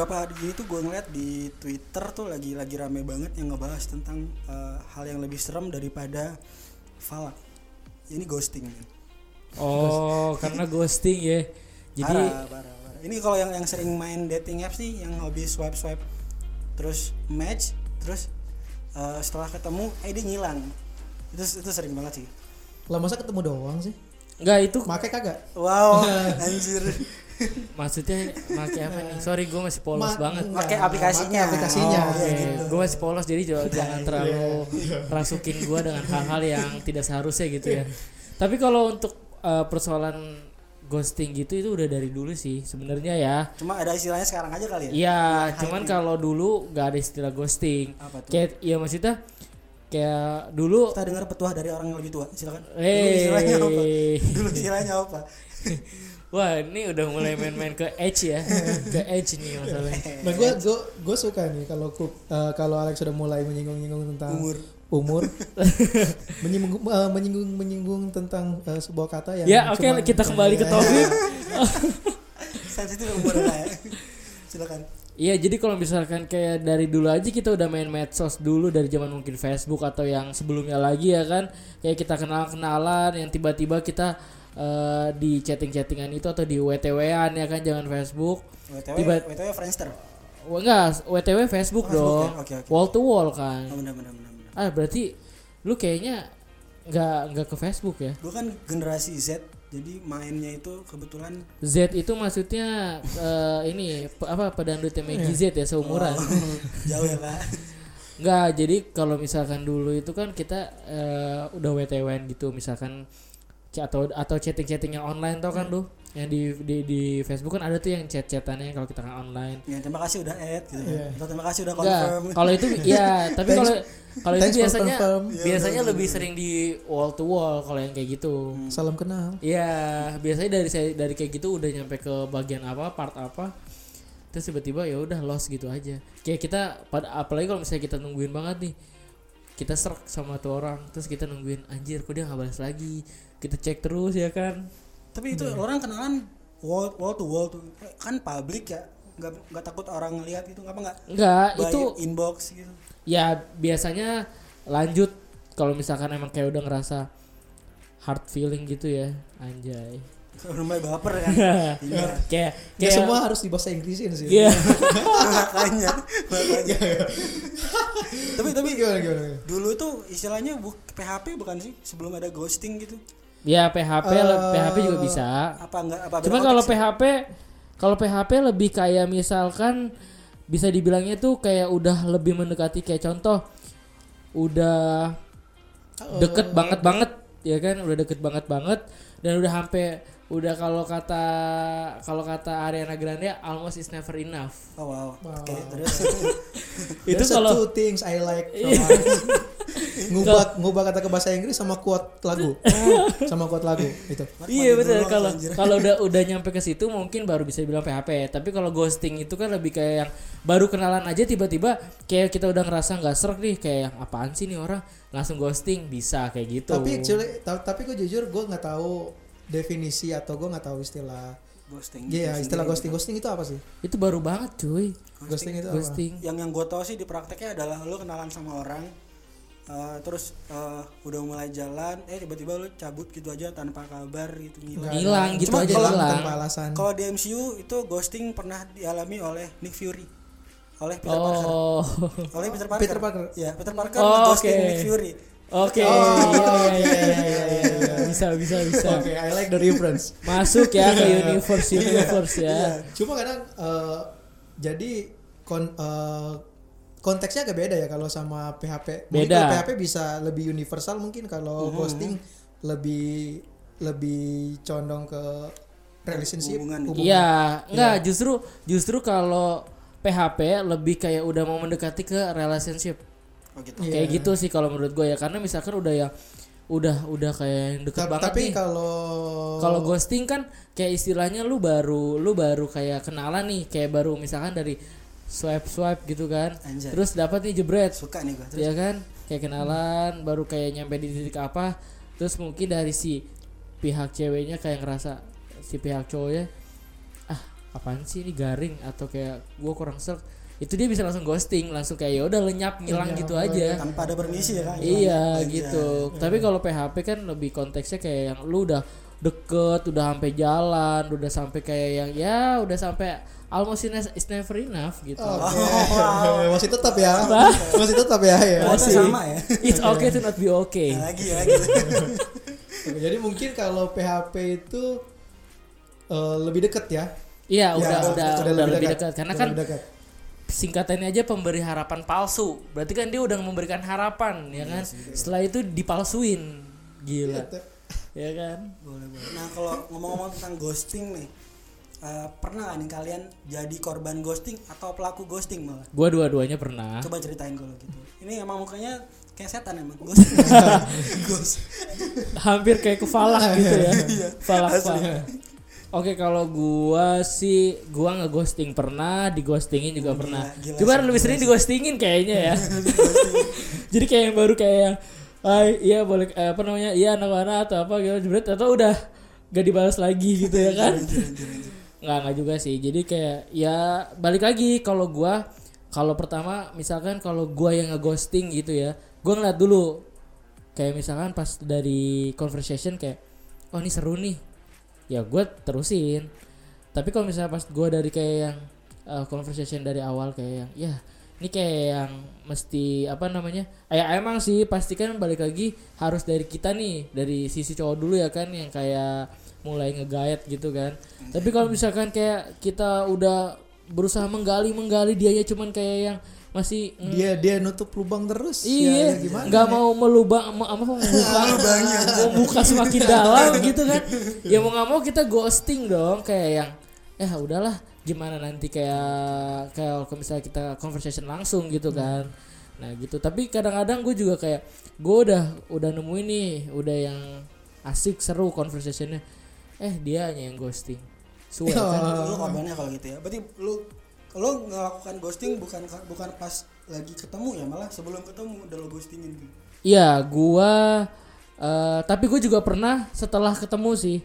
beberapa hari ini tuh gue ngeliat di Twitter tuh lagi lagi rame banget yang ngebahas tentang eh, hal yang lebih serem daripada falak. Ini ghosting. Oh, karena ghosting ya. Jadi parah, parah, parah. Ini kalau yang yang sering main dating apps nih, yang hobi swipe swipe, terus match, terus eh, setelah ketemu, eh dia ngilang. Itu itu sering banget sih. Lah masa ketemu doang sih? enggak itu Make kagak? Wow, anjir. Maksudnya pakai apa nih? Sorry gue masih polos Ma- banget. Pakai aplikasinya. aplikasinya. Oh, Oke, Iya, gitu. gue masih polos jadi jangan terlalu rasukin gue dengan hal-hal yang tidak seharusnya gitu ya. Tapi kalau untuk uh, persoalan ghosting gitu itu udah dari dulu sih sebenarnya ya. Cuma ada istilahnya sekarang aja kali ya. Iya, Yang cuman kalau dulu nggak ada istilah ghosting. Apa tuh? Kayak ya maksudnya kayak dulu Kita dengar petuah dari orang yang lebih tua. Silakan. Dulu istilahnya apa? eh Dulu istilahnya apa? wah ini udah mulai main-main ke edge ya. ke edge nih masalahnya. Nah, gue gue suka nih kalau eh, kalau Alex sudah mulai menyinggung-nyinggung tentang Umur. umur menyinggung eh, menyinggung menyinggung tentang eh, sebuah kata yang Ya, oke cuma- kita kembali ke topik. Sensitif umur lah ya. Silakan. Iya, jadi kalau misalkan kayak dari dulu aja kita udah main medsos dulu dari zaman mungkin Facebook atau yang sebelumnya lagi ya kan. Kayak kita kenal-kenalan yang tiba-tiba kita eh, di chatting-chattingan itu atau di WTW-an ya kan jangan Facebook. WTW, Tiba- WTW Friendster. Wah, enggak, WTW Facebook Oh, Facebook dong. ya? Oke, oke. Wall to wall kan. Oh, benar benar benar. benar. Ah, berarti lu kayaknya nggak nggak ke Facebook ya? Gue kan generasi Z, jadi mainnya itu kebetulan Z itu maksudnya eh, ini apa pedandutnya Maggie Z ya seumuran. Oh, jauh ya kak. Enggak, jadi kalau misalkan dulu itu kan kita eh, udah WTWN gitu misalkan atau atau chatting-chatting yang online tau kan lu yang di, di di Facebook kan ada tuh yang chat-chatannya kalau kita nggak online. Ya, terima kasih udah add gitu. Atau terima kasih udah confirm. kalau itu ya, tapi kalau kalau itu biasanya. Iya, biasanya lebih sering di wall to wall kalau yang kayak gitu. salam kenal Iya, biasanya dari saya dari kayak gitu udah nyampe ke bagian apa, part apa. Terus tiba-tiba ya udah lost gitu aja. Kayak kita pada apalagi kalau misalnya kita nungguin banget nih. Kita serak sama tuh orang, terus kita nungguin anjir kok dia nggak balas lagi. Kita cek terus ya kan. Tapi itu orang kenalan wall wall to wall tuh kan publik ya. Nggak nggak takut orang ngelihat gitu apa nggak? Enggak, By itu inbox gitu. ya biasanya lanjut kalau misalkan emang kayak udah ngerasa hard feeling gitu ya, anjay. Mulai baper kan. Iya. kayak ya kayak semua harus di bahasa Inggrisin sih Iya. makanya makanya tapi tapi gimana gimana gimana? dulu tuh istilahnya bu PHP bukan sih sebelum ada ghosting gitu Ya PHP Eh, PHP juga bisa. apa enggak apa Cuma kalau? PHP kalau PHP lebih kayak misalkan bisa dibilangnya tuh kayak udah lebih mendekati kayak contoh udah deket banget banget ya kan udah deket banget banget dan udah sampai udah kalau kata kalau kata Ariana Grande almost is never enough. Oh wow, Wow. oke terus? Itu kalau two things I like from Iya. ngubah ngubah kata ke bahasa Inggris sama quote lagu. Sama quote lagu itu. Iya betul. kalau kalau udah udah nyampe ke situ mungkin baru bisa bilang PHP. Tapi kalau ghosting itu kan lebih kayak yang baru kenalan aja tiba-tiba kayak kita udah ngerasa nggak serak nih kayak yang apaan sih nih orang? Langsung ghosting bisa kayak gitu. tapi actually tapi gue jujur gue nggak tahu definisi atau gue nggak tahu istilah ghosting Iya itu istilah sendiri. ghosting ghosting itu apa sih itu baru banget cuy. ghosting itu apa Ghosting. yang yang gue tau sih di prakteknya adalah lu kenalan sama orang eh, terus eh, udah mulai jalan eh tiba-tiba lu cabut gitu aja tanpa kabar gitu ngilang Hilang gitu Cuma aja kalau- hilang. tanpa alasan kalau di MCU itu ghosting pernah dialami oleh Nick Fury oleh Peter Parker Oh. oleh Peter Parker Peter Parker. ya Peter Parker Oh, ghosting oke. Nick Fury Oke. Oh, iya, iya, iya, iya, iya, iya, iya. Bisa bisa bisa. oke I like the reference Masuk ya ke universe universe ya. Iya. cuma kadang eh, jadi kon eh, konteksnya agak beda ya kalau sama PHP mungkin Beda. kalau PHP bisa lebih universal mungkin kalau ghosting lebih lebih condong ke relationship Hubungan. Iya, enggak justru justru kalau PHP lebih kayak udah mau mendekati ke relationship. Oh gitu Iya. Kayak gitu sih kalau menurut gue ya karena misalkan udah yang udah udah kayak yang deket Ta- banget tapi nih. kalau Kalau ghosting kan kayak istilahnya lu baru lu baru kayak kenalan nih, kayak baru misalkan dari swipe swipe gitu kan. Anjay. Terus dapat nih jebret. suka nih gue terus Ya kan? Kayak kenalan, baru kayak nyampe di titik apa, terus mungkin dari si pihak ceweknya kayak ngerasa si pihak cowoknya ah apaan sih ini garing atau kayak gue kurang serk itu dia bisa langsung ghosting langsung kayak ya udah lenyap ngilang Lenyap, gitu oh, aja tanpa ada permisi ya kan iya aja. gitu tapi kalau PHP kan lebih konteksnya kayak yang lu udah deket udah sampai jalan udah sampai kayak yang ya udah sampai almost is- is never enough gitu Oke. wow. Masih tetap ya. Masih tetap ya ya. Masih. sama ya it's okay to not be okay Nah, lagi lagi Oke, Jadi mungkin kalau PHP itu eh, lebih dekat ya. iya Ya, udah udah udah, lebih dekat karena Udah kan lebih dekat. Singkatannya aja pemberi harapan palsu. Berarti kan dia udah memberikan harapan ya kan? setelah itu dipalsuin. Gila. Ya kan? Boleh boleh. Nah kalau ngomong-ngomong tentang ghosting nih eh, pernah gak nih kalian jadi korban ghosting atau pelaku ghosting malah gua dua-duanya pernah. Coba ceritain kalau gitu. Ini emang mukanya kayak setan emang ghost ghost. Hampir kayak kepala gitu ya. Falak asli. Oke kalau gua sih gua ngeghosting pernah, dighostingin juga Oh, pernah. gila, gila Cuman lebih gila sering sih. dighostingin kayaknya ya. Jadi kayak yang baru kayak yang Hai, iya boleh eh, apa namanya? Iya anak mana atau apa gitu jebret atau udah gak dibalas lagi gitu ya kan. Nggak nggak juga sih. Jadi kayak ya balik lagi kalau gua kalau pertama misalkan kalau gua yang ngeghosting gitu ya, gua ngeliat dulu kayak misalkan pas dari conversation kayak oh ini seru nih ya gue terusin. Tapi kalau misalnya pas gue dari kayak yang uh, conversation dari awal kayak yang ya ini kayak yang mesti apa namanya? Ya emang sih pasti kan balik lagi harus dari kita nih dari sisi cowok dulu ya kan yang kayak mulai ngegayat gitu kan. Tapi kalau misalkan kayak kita udah berusaha menggali menggali dianya cuman kayak yang masih nge- Dia dia nutup lubang terus. Iya, Ya, ya gimana? nggak mau melubang, mau apa mau membuka, mau buka semakin dalam gitu kan? Ya mau nggak mau kita ghosting dong, kayak yang, ya udahlah, gimana nanti kayak kayak kalau misalnya kita conversation langsung gitu kan? Nah gitu. Tapi kadang-kadang gue juga kayak, gue udah udah nemuin nih, udah yang asik seru conversationnya, eh dia hanya yang ghosting. Suwe kan? lu korbannya kalau gitu ya berarti lu lu ngelakukan ghosting bukan bukan pas lagi ketemu ya malah sebelum ketemu udah lo ghostingin gitu Iya, gua eh, tapi gue juga pernah setelah ketemu sih.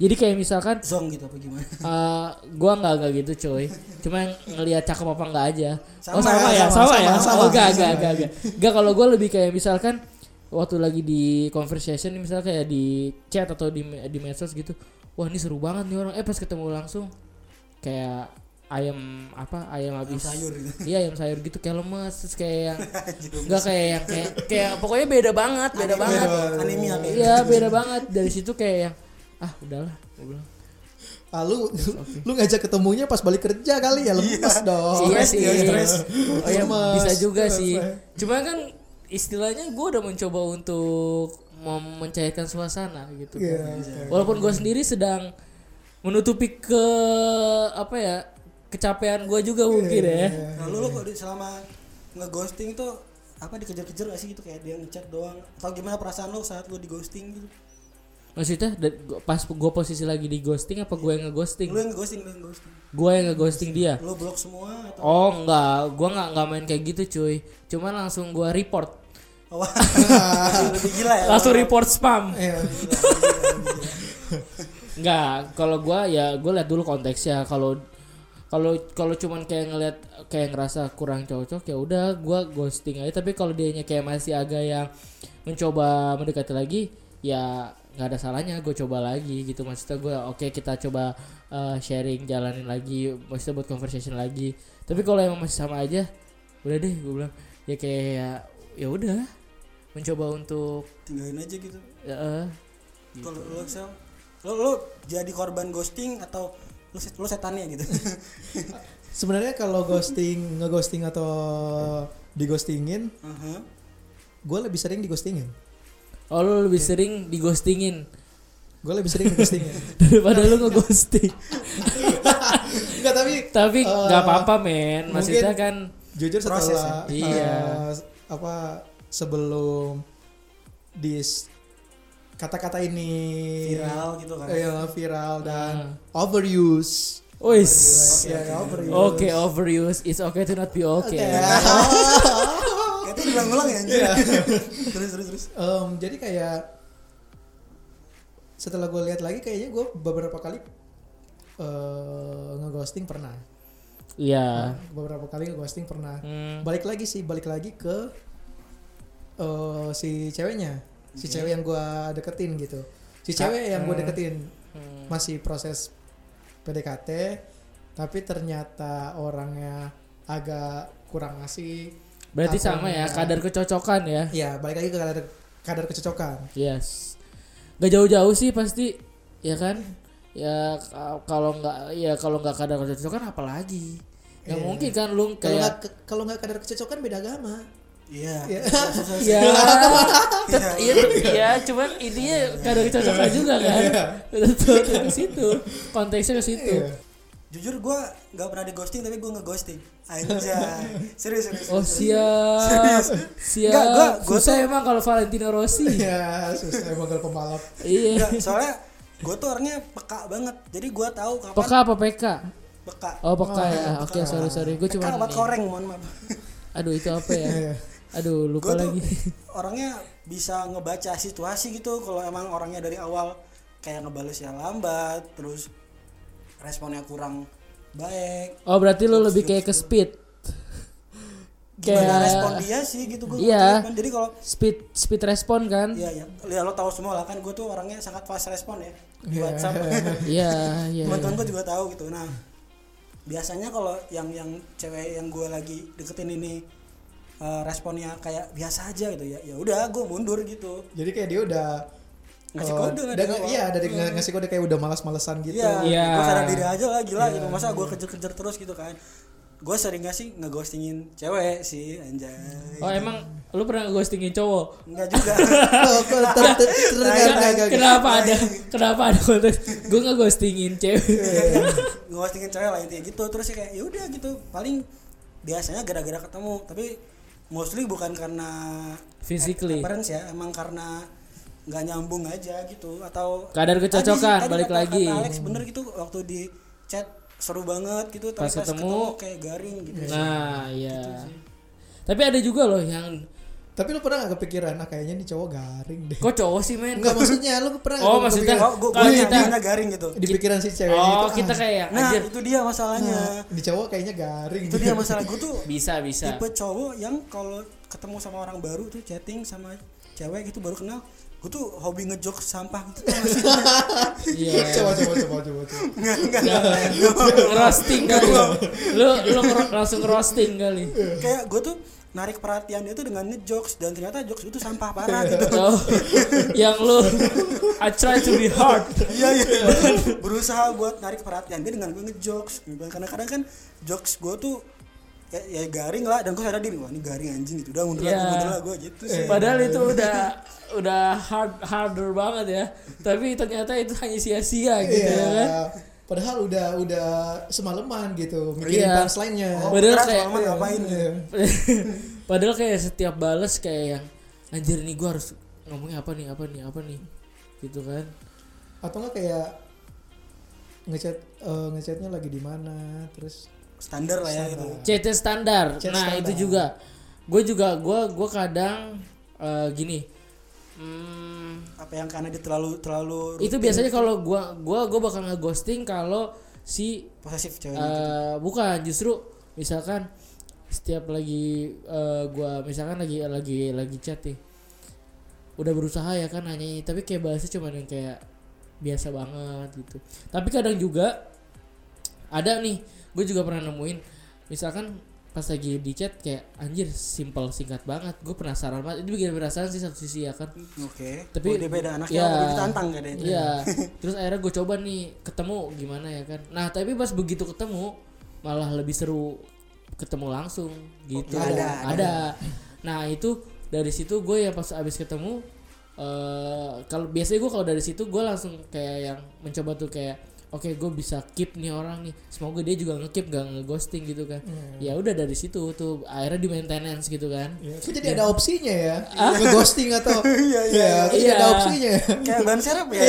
Jadi kayak misalkan zong gitu apa gimana eh gua nggak nggak gitu coy. Cuma ngelihat cakep apa enggak aja. oh Sama, sama ya, sama, sama, sama, ya. sama. oh enggak, enggak, enggak, enggak. Enggak kalau gua lebih kayak misalkan waktu lagi di conversation misalnya kayak di chat atau di di medsos gitu. Wah, ini seru banget nih orang. Eh pas ketemu langsung kayak ayam apa ayam habis sayur gitu iya ayam sayur gitu kayak lemes terus kayak yang enggak kayak yang kayak kayak pokoknya beda banget beda banget anemia Iya beda banget dari situ kayak yang ah udahlah gua bilang. Ah, lu, lu ngajak ketemunya pas balik kerja kali ya lemes dong. iya sih. stres. Oh iya bisa juga sih. Cuma kan istilahnya gue udah mencoba untuk mencairkan suasana gitu. Iya, kan. oke. Walaupun gue sendiri sedang menutupi ke apa ya kecapean gue juga mungkin ya. nah, lu, lu di- selama ngeghosting itu apa dikejar-kejar gak sih gitu kayak dia ngechat doang atau gimana perasaan lu saat lu di ghosting gitu Maksudnya pas gue posisi lagi di ghosting apa gue yang ngeghosting? lu yang ngeghosting lu yang ghosting Gue yang ngeghosting dia. lu blok semua atau Oh enggak, gua nggak nggak main kayak gitu cuy. Cuma langsung gua report, oh, lebih, gila ya langsung report spam. Iya. Enggak, kalau gua ya gua lihat dulu konteksnya. Kalau kalau kalau cuman kayak ngeliat kayak ngerasa kurang cocok ya udah gua ghosting aja. Tapi kalau dianya kayak masih agak yang mencoba mendekati lagi, ya nggak ada salahnya gue coba lagi gitu. Maksudnya gue oke kita coba uh, sharing jalanin lagi maksudnya buat conversation lagi. Tapi kalau emang masih sama aja udah deh gue bilang. Ya kayak ya ya udah mencoba untuk tinggalin aja gitu. Ya, eh, kalau lu sel lu, lu jadi korban ghosting atau lu set- lu setannya gitu Sebenarnya kalau ghosting, ngeghosting atau dighostingin, Aha. gue lebih sering dighostingin. oh lu lebih sering dighostingin Gue lebih sering dighostingin. daripada lu ngeghosting Enggak tapi tapi Eh, nggak apa-apa men maksudnya mungkin- kan jujur Proses setelah ya? Iya. eh, apa sebelum dis kata-kata ini viral gitu kan eh, viral dan Ah. overuse. Wis. Ya, overuse. Oke, overuse. It's okay to not be okay. Kayak itu diulang-ulang ya. Iya. terus terus terus Em, jadi kayak setelah gue lihat lagi kayaknya gue beberapa kali eh, ngeghosting pernah. Iya. Beberapa kali ngeghosting pernah. Hmm. Balik lagi sih, balik lagi ke eh, si ceweknya, si cewek yang gua deketin gitu. Si cewek yang gua Hmm. deketin Hmm. masih proses PDKT, tapi ternyata orangnya agak kurang ngasih. Berarti sama ya kadar kecocokan ya. Ya, balik lagi ke kadar kadar kecocokan. Yes. Gak jauh-jauh sih pasti, ya kan? Ya ka- kalau nggak ya kalau nggak kadar kecocokan apalagi? Gak Iya. mungkin kan lu nggak kayak kalau nggak kadar kecocokan beda agama. Iya. Iya. Susah sih. ya Iya. iya ya cuman intinya kadar kecocokan juga kan betul ke situ konteksnya ke situ Iya. Jujur gue nggak pernah di ghosting tapi gue nge-ghosting. Anjay. serius serius. oh serius. siap siap Enggak, gua- gua susah tuh- emang kalau Valentino Rossi Iya, susah emang kalau pembalap. iya soalnya gue tuh orangnya peka banget. Jadi gue tahu kapan peka apa PK peka. oh peka ya peka. oke sorry sorry gue Peka cuma obat koreng, mohon maaf. aduh itu apa ya Iya. Aduh lupa tuh lagi orangnya bisa ngebaca situasi gitu kalau emang orangnya dari awal kayak ngebalesnya lambat terus responnya kurang baik oh berarti lu lebih kayak ke speed gimana Kayak- respon dia sih gitu gue Iya. jadi kalau speed speed respon kan Iya ya, ya lo tahu semua lah kan gue tuh orangnya sangat fast respon ya di Iya. WhatsApp. iya iya Teman-teman gue juga tahu gitu. Nah biasanya kalau yang yang cewek yang gue lagi deketin ini eh, responnya kayak biasa aja gitu ya, ya udah gue mundur gitu. Jadi kayak dia udah Ngasih oh, kode udah dari. Iya, dari nge- ngasih kode kayak udah malas-malesan gitu. Iya, Iya. gue sadar diri aja lah gila Iya. gitu. Masa gue kejar-kejar terus gitu kan. Gue sering gak sih ngeghostingin cewek sih anjay. oh emang lu pernah ghostingin cowok Enggak juga. Kenapa ada kenapa ada gue nggak ghostingin cewek ngeghostingin cewek lah intinya gitu terus ya kayak ya udah gitu paling biasanya gara-gara ketemu tapi mostly bukan karena Physically. preference ya emang karena nggak nyambung aja gitu atau Kadar kecocokan, Tadi- balik kata- lagi. kata Alex bener gitu waktu di chat seru banget gitu tapi Pas ketemu, kayak garing gitu nah iya tapi ada juga loh yang Tapi lu pernah gak kepikiran, ah kayaknya nih cowok garing deh. kok cowok sih men? Enggak maksudnya lu pernah Oh, nggak maksudnya- kepikiran, oh, gue Kalau kita- garing gitu. Di pikiran si cewek oh itu kita ah, kayak nah anjir. itu dia masalahnya. Nah, di cowok kayaknya garing. itu dia masalah. Gue tuh bisa bisa. tipe cowok yang kalau ketemu sama orang baru tuh chatting sama cewek gitu baru kenal gue tuh hobi ngejok sampah gitu iya. Coba coba coba coba coba. Nggak, nggak, Jangan. ngerosting kali. Lu lu langsung ngerosting kali. Kayak gue tuh narik perhatian dia tuh dengan ngejokes dan ternyata jokes itu sampah parah gitu oh, yang lu I try to be hard iya iya berusaha buat narik perhatian dia dengan gue ngejokes gitu. Dan kadang-kadang kan jokes gue tuh ya, ya garing lah dan gue sadar diri wah ini garing anjing gitu udah mundur lah Iya. gua mundur lah gue gitu sih Padahal itu udah udah hard harder banget ya. Tapi ternyata itu hanya sia-sia gitu Iya. ya kan. Padahal udah udah semalaman gitu mikirin Iya. punchline-nya. oh, Padahal keras kayak- ngapain Iya. Padahal kayak setiap bales kayak yang anjir nih gua harus ngomongnya apa nih apa nih apa nih gitu kan. Atau enggak kayak ngechat eh, ngechatnya lagi di mana terus standar lah ya gitu CT standar. Chat nah, standar. itu juga. Gue juga gua gua kadang eh, gini. Hmm, apa yang karena dia terlalu terlalu itu rutin, biasanya kalau gua gua gua bakal ngeghosting kalau si posesif ceweknya Eh, gitu. bukan justru misalkan setiap lagi eh, gua misalkan lagi lagi lagi chat nih udah berusaha ya kan nanya tapi kayak bahasnya cuma yang kayak biasa banget gitu tapi kadang juga ada nih gue juga pernah nemuin misalkan pas lagi di chat kayak anjir simple singkat banget gue penasaran banget itu bikin penasaran sih satu sisi ya kan Oke. Tapi- Tapi dia beda anaknya ya. udah ditantang kan dia. Iya. Terus akhirnya gue coba nih ketemu gimana ya kan. Nah tapi pas begitu ketemu malah lebih seru ketemu langsung gitu. Oh, ada, ada. Nah itu dari situ gue ya pas abis ketemu eh kalau biasanya gue kalau dari situ gue langsung kayak yang mencoba tuh kayak oke gue bisa keep nih orang nih. Semoga dia juga ngekeep gak ngeghosting gitu kan. Ya udah dari situ tuh akhirnya di maintenance gitu kan. Ya, kok jadi ada opsinya ya? Nge-ghosting atau Iya, iya, Ya, kok jadi iya. ada opsinya ya? Kayak ban serep ya.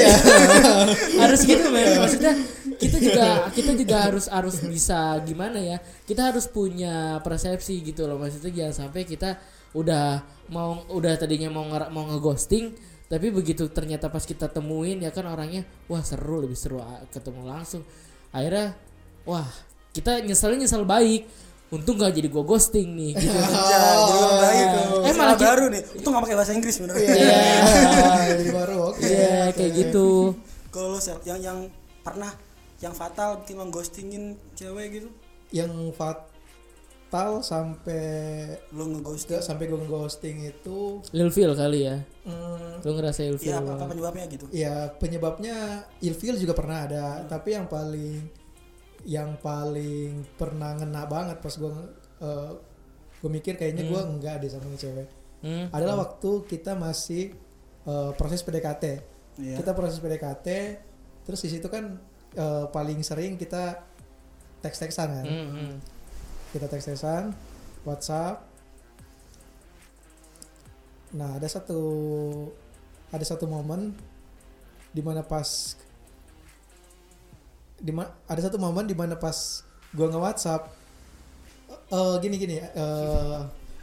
harus gitu men. Maksudnya kita juga kita juga harus harus bisa gimana ya? Kita harus punya persepsi gitu loh. Maksudnya jangan sampai kita udah mau udah tadinya mau mau ngeghosting tapi begitu ternyata pas kita temuin ya kan orangnya wah seru lebih seru ah, ketemu langsung akhirnya wah kita nyesel nyesel baik untung gak jadi gua ghosting nih gitu jadi orang baik tuh. Eh, malah baru nih. Untung gak pakai bahasa Inggris bener. Iya. Jadi baru oke. iya kayak gitu Kalau yang yang pernah yang fatal bikin lo ghostingin cewek gitu, Yang fatal sampai lo ngeghosting. sampai gue ghosting itu ilfil kali ya hmm, lu ngerasa ilfil Iya, apa, penyebabnya gitu? ya penyebabnya ilfil juga pernah ada tapi yang paling yang paling pernah ngena banget pas gue gue mikir kayaknya gue enggak deh sama cewek Hmm. adalah waktu kita masih eh, proses PDKT Iya. kita proses PDKT terus di situ kan eh, paling sering kita teks-teksan kan Hmm, hmm. Kita teks-teksan WhatsApp nah ada satu ada satu momen di mana pas dima, ada satu momen di mana pas gua nge WhatsApp eh gini gini eh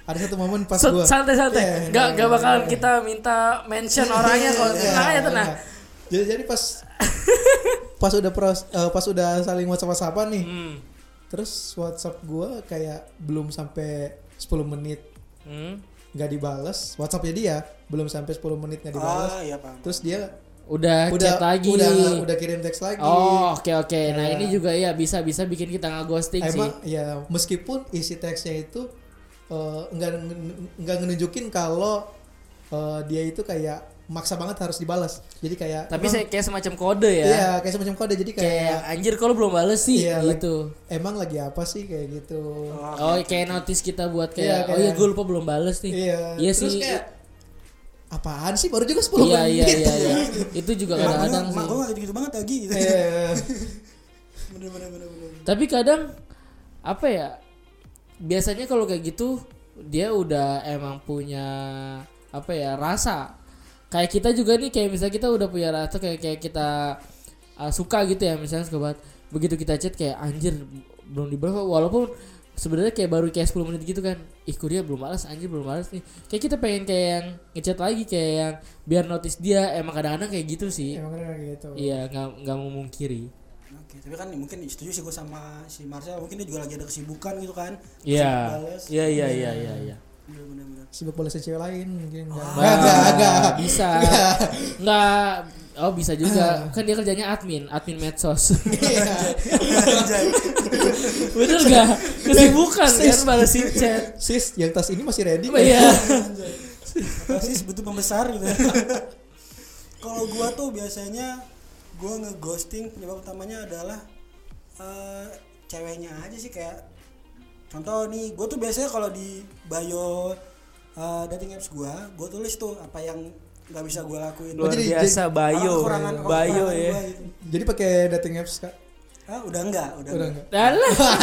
ada satu momen pas gua santai-santai Iya, nggak iya, nggak iya, bakalan iya. kita minta mention orangnya kok Iya, tenang aja tenang iya. jadi jadi pas pas udah pros, eh, pas udah saling WhatsApp WhatsAppan nih hmm. Terus WhatsApp gua kayak belum sampai 10 menit. Hmm. nggak dibales. WhatsAppnya dia belum sampai 10 menit nggak dibales. Ah, iya paham. terus dia udah, udah chat lagi. udah udah kirim teks lagi. Oh oke oke. Nah Ya. ini juga ya bisa bisa bikin kita nggak ghosting sih. Emang ya meskipun isi teksnya itu eh, nggak nggak nunjukin kalau eh, dia itu kayak maksa banget harus dibalas. Jadi kayak tapi emang- saya kayak semacam kode ya. Iya kayak semacam kode. Jadi kayak, kayak anjir kalau belum bales sih? Iya, like- gitu emang lagi apa sih? Kayak gitu. Oh kayak notice kita buat Iya, kayak oh iya kayak- gue lupa belum bales nih. Iya. Iya terus sih. kayak apaan sih? Baru juga 10 iya iya menit. iya iya itu juga kadang-kadang sih. gue gak gitu-gitu banget lagi gitu. Iya. bener bener bener bener. tapi kadang apa ya biasanya kalau kayak gitu dia udah emang punya apa ya rasa kayak kita juga nih kayak misalnya kita udah punya rasa kayak kayak kita uh, suka gitu ya misalnya suka banget. Begitu kita chat kayak anjir belum dibalas walaupun sebenarnya kayak baru kayak 10 menit gitu kan. Ih kok dia belum balas anjir belum balas nih. Kayak kita pengen kayak yang ngechat lagi kayak yang biar notice dia. Emang kadang-kadang kayak gitu sih. Emang kayak gitu. Iya nggak nggak memungkiri. Oke, tapi kan mungkin setuju sih gue sama si Marcel, mungkin dia juga lagi ada kesibukan gitu kan. iya. Bales. iya iya iya. iya iya Bener. sibuk balesin cewek lain mungkin enggak Nah, enggak enggak, enggak. bisa. Nggak. Oh bisa juga. Kan dia kerjanya admin admin medsos. Anjay. bener gak kesibukan kan balesin chat. Sis yang tas ini masih ready. Oh, iya. Persis butuh pembesar gitu. Kalau gua tuh biasanya gua ngeghosting penyebab utamanya adalah eh, ceweknya aja sih kayak contoh nih gua tuh biasanya kalau di bio eh, dating apps gua gua tulis tuh apa yang nggak bisa gua lakuin. Luar jadi- biasa bio Kekurangan- bio ya. gitu. jadi pakai dating apps kak? Ah udah enggak udah, udah enggak. enggak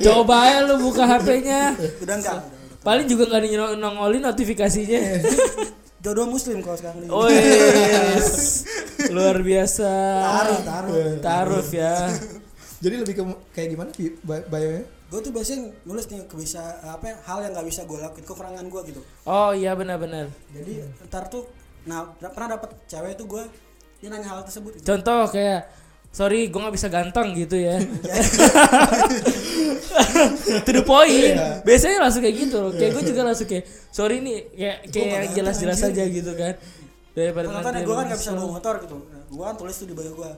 coba ya lu buka HP-nya udah enggak udah, udah. paling juga nggak nongolin notifikasinya. Jodoh muslim kalau sekarang ini oh yes. luar biasa. Taruh taruh. Taruh ya. Jadi lebih ke kayak gimana bi- bi- bio-nya gue tuh biasanya nulis nih kebisa apa ya, hal yang nggak bisa gue lakuin kekurangan gue gitu. Oh iya benar-benar jadi ntar tuh nah pernah dapet cewek tuh gue dia nanya hal tersebut gitu. contoh kayak sorry gue nggak bisa ganteng gitu ya. To the point. Iya. biasanya langsung kayak gitu. Loh kayak gue juga langsung kayak sorry nih kayak kayak jelas-jelas aja gitu kan. Daripada kan gue kan nggak bisa bawa motor gitu. Gue kan tulis tuh di bio gue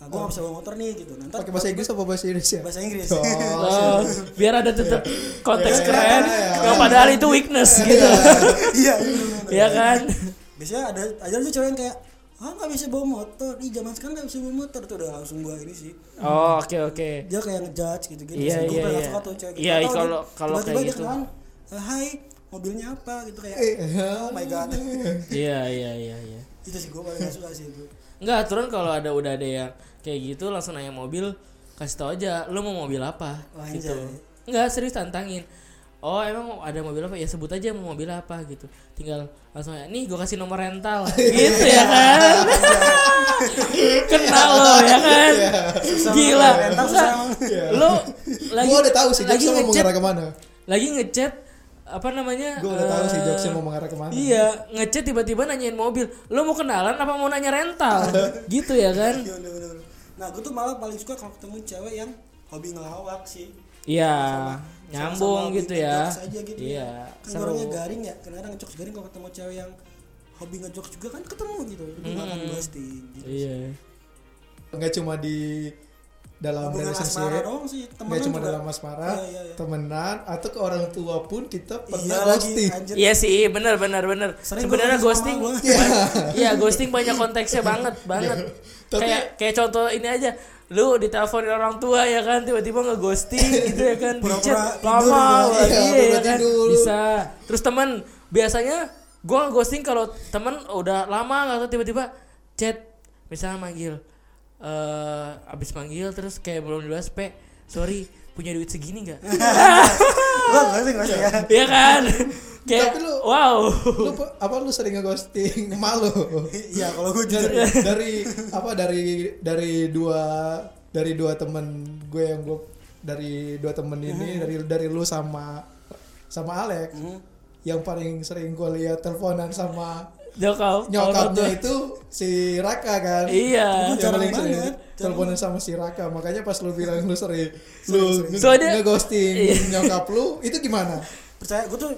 nah, gue nggak bisa bawa motor nih gitu. Nanti pakai bahasa Inggris apa bahasa Indonesia? Bahasa Inggris. Oh, Oh, biar ada tetap konteks Iya, keren iya, yang padahal itu weakness gitu. Iya. Bener-bener. ya kan? Biasanya ada ada tuh cewek yang kayak ah nggak bisa bawa motor. Di zaman sekarang nggak bisa bawa motor. Tuh udah langsung gue ini sih. Oh oke oke. Dia kayak ngejudge gitu gitu Iya, gue iya, pernah iya. suka tuh cewek. Iya, kalau- kalau tiba-tiba kayak dia gitu. kenalan, "Eh, hai mobilnya apa? Gitu kayak Eh, oh my god. Iya iya iya iya. Itu sih gue paling gak suka sih itu. Enggak aturan kalau ada udah ada yang kayak gitu langsung nanya mobil kasih tau aja lu mau mobil apa Wah, gitu. Enggak serius tantangin. Oh emang ada mobil apa ya sebut aja mau mobil apa gitu. Tinggal langsung ya nih gue kasih nomor rental gitu ya kan. Kenal lo ya kan. Gila. susah emang. Lo lagi gue udah tahu sih lagi ngechat ke mana lagi ngechat apa namanya? gue udah tahu sih eh, jokesnya mau mengarah ke mana Iya, ngechat tiba-tiba nanyain mobil. Lo mau kenalan apa mau nanya rental? gitu ya kan? Iya, nah gue tuh malah paling suka kalau ketemu cewek yang hobi ngelawak sih Iya, Sama- nyambung sama-sama gitu ya. aja gitu Iya, ya. kan seru. orangnya garing ya kadang-kadang ngejokes garing kalau ketemu cewek yang hobi ngejokes juga kan ketemu gitu itu nggak akan Hmm. ghosting gitu. Iya. nggak cuma di dalam hubungan asmara relationship sih nggak cuma juga dalam asmara Iya, iya, iya. temenan atau ke orang tua pun kita pernah iya lagi ghosting anjir Iya sih, benar benar benar. Sebenarnya ghosting, sama ba- iya ghosting banyak konteksnya banget banget. Tapi- kayak kayak contoh ini aja, lu diteleponin orang tua ya kan, tiba-tiba ngeghosting gitu ya kan, di Pura-pura chat tidur lama lagi Iya, ya kan, tidur. bisa. Terus teman biasanya gua ngeghosting kalau teman udah lama atau tiba-tiba chat, misalnya manggil, eh abis manggil terus kayak belum dibahas, pe, sorry punya duit segini nggak? Ya Iya kan? Kayak Tapi lu- wow. lu apa lu sering ngeghosting? Malu. Iya kalau gue jujur. Dari, dari apa dari dari dua dari dua temen gue yang gue dari dua temen ini dari dari lu sama sama Alex Hmm. yang paling sering gue lihat teleponan sama Nyokap, nyokapnya itu si Raka kan? Iya. Yang paling sering banget, teleponan sama si Raka. Makanya pas lu bilang lu sering lu nge- Soalnya- ngeghosting Iya. nyokap lu itu gimana? Percaya gue tuh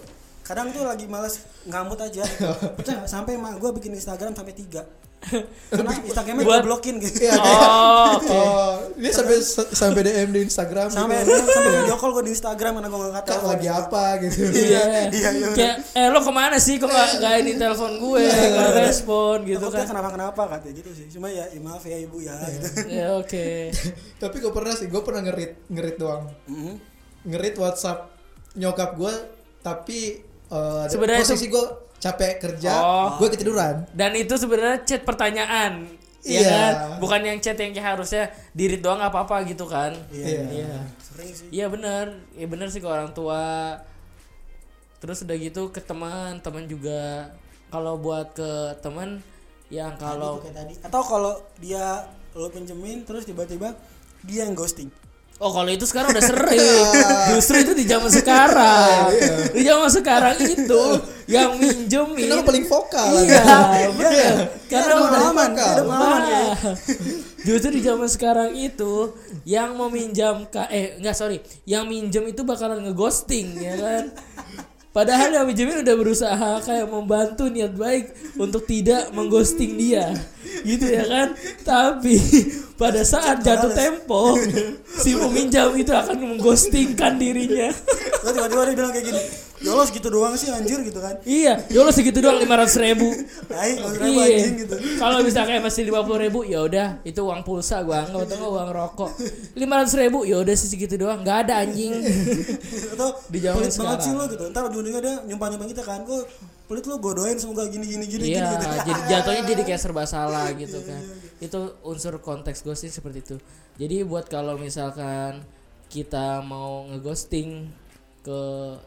kadang tuh lagi males ngamut aja nggak? sampai emang gue bikin Instagram sampai tiga karena Instagramnya gue blokin gitu Iya, kayak- Oh, oke. oh dia sampai sampai DM di Instagram sampai gitu. sampai video call gue di Instagram karena gue nggak telepon lagi apa gitu Iya. Iya, iya. Kayak eh lo ke mana sih kok gak, gak ini telepon gue, gak respon gitu kan. kenapa kenapa katanya gitu sih cuma ya, ya maaf ya ibu ya gitu Ya oke. tapi gue pernah sih gue pernah ngerit ngerit doang Mhm. ngerit WhatsApp nyokap gue tapi eh, Sebenarnya posisi gue capek kerja Oh. gue ketiduran Dan itu sebenarnya chat pertanyaan. Iya Iya. kan? Bukan yang chat yang harusnya dirit doang gak apa-apa gitu kan. Iya, Iya. sering sih Iya bener, iya bener sih ke orang tua. Terus udah gitu ke teman, teman juga. Kalau buat ke teman yang kalau tadi atau kalau dia lo pinjemin terus tiba-tiba dia yang ghosting Oh kalau itu sekarang udah sering. Justru itu di zaman sekarang. Di zaman sekarang itu Yang minjem kenapa itu paling vokal. Iya Anda? bener. Karena udah pengalaman Nah, ya. Justru di zaman sekarang itu Yang mau minjam ka, Eh enggak sorry. Yang minjem itu bakalan ngeghosting ya kan Padahal yang minjemin udah berusaha kayak membantu niat baik untuk tidak mengghosting dia, gitu ya kan? Tapi pada saat jatuh tempo, si peminjam itu akan mengghostingkan dirinya. Tiba-tiba dia bilang kayak gini ya Allah segitu doang sih anjir gitu kan iya, ya Allah segitu doang lima ratus ribu. Hai, ribu anjing gitu Kalau bisa kayak masih lima puluh ribu, ya udah itu uang pulsa gua anggap atau uang rokok. Lima ratus ribu, ya udah sih segitu doang, nggak ada anjing. atau Di zaman pelit banget sih sekarang. lo gitu ntar ujung-ujungnya dia nyumpah-nyumpah kita kan kok pelit lo gue doain semoga gini gini gini Iya, gini gitu jadi jatuhnya jadi kayak serba salah gitu kan. Itu unsur konteks ghosting seperti itu. Jadi buat kalau misalkan kita mau ngeghosting ke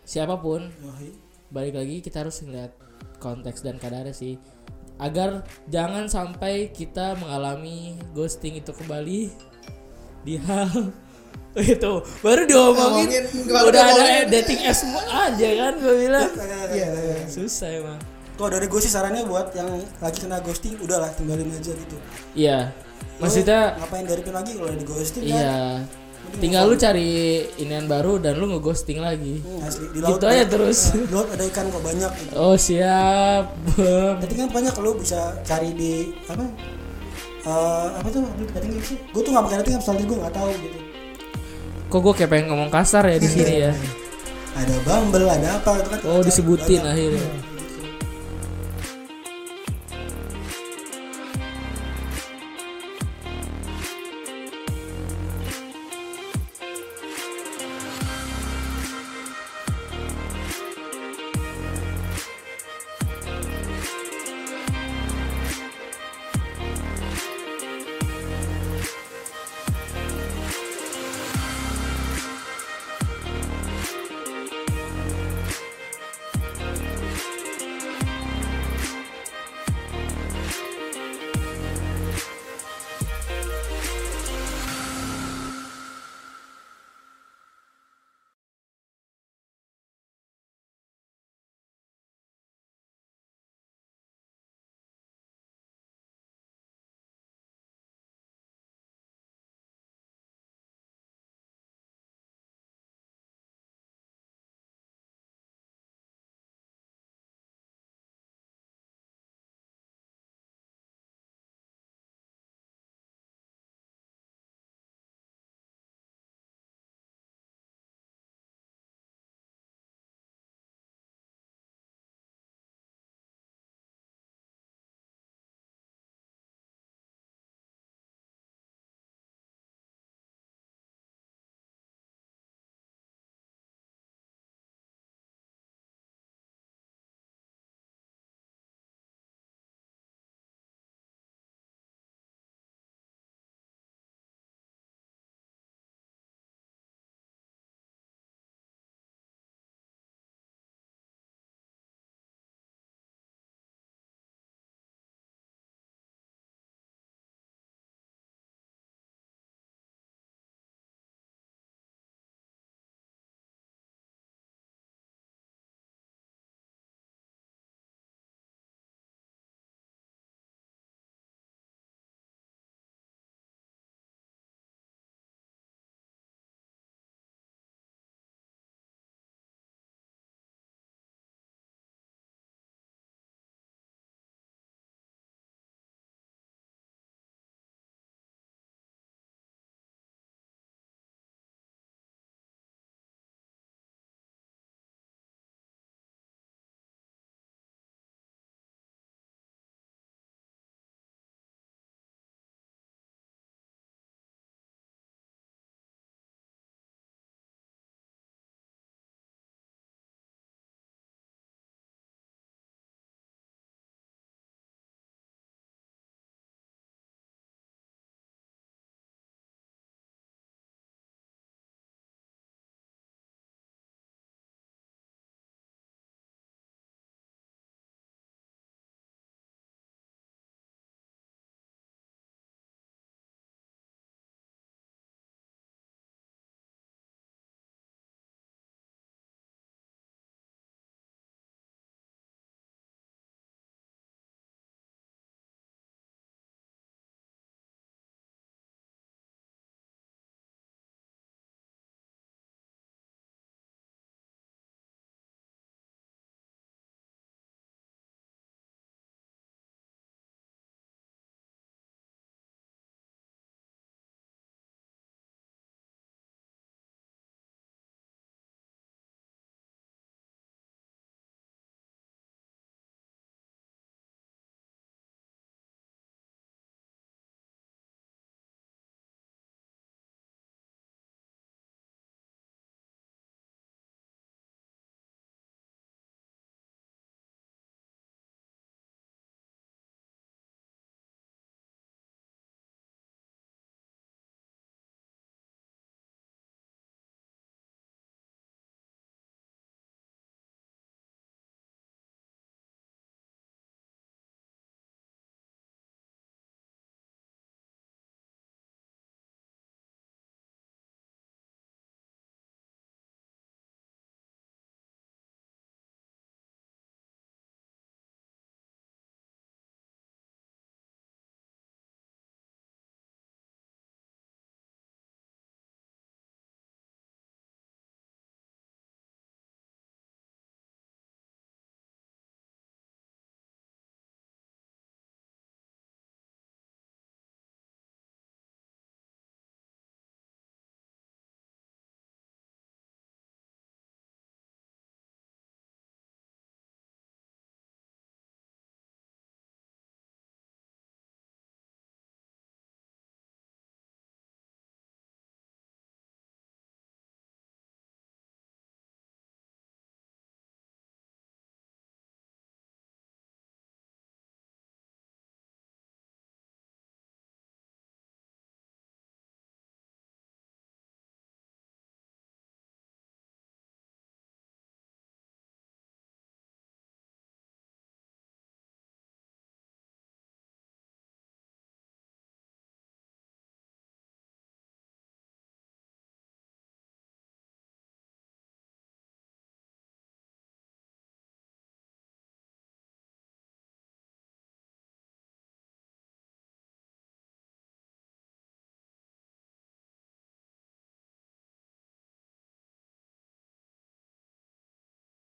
siapa pun, iya. balik lagi kita harus ngeliat konteks dan kadarnya sih. Agar jangan sampai kita mengalami ghosting itu kembali di hal itu baru diomongin Ngomongin, udah ada dating apps aja kan gue bilang iya iya. susah emang Kalau dari gue sih sarannya buat yang lagi kena ghosting udahlah tinggalin aja gitu. iya maksudnya ngapain dari lagi kalau di ghosting kan? Tinggal lu cari inian baru dan lu ngeghosting lagi. Hmm, asli di laut Gitu aja terus. Di laut ada ikan kok banyak gitu. Oh siap. Berarti kan banyak lu bisa cari di apa? Eh apa tuh? Dating sih. Gue tuh gak pakai dating apps, soalnya gue gak tahu gitu. Kok gue kayak pengen ngomong kasar ya di sini ya. Ada Bumble, ada apa gitu kan. Oh disebutin Banyak. akhirnya.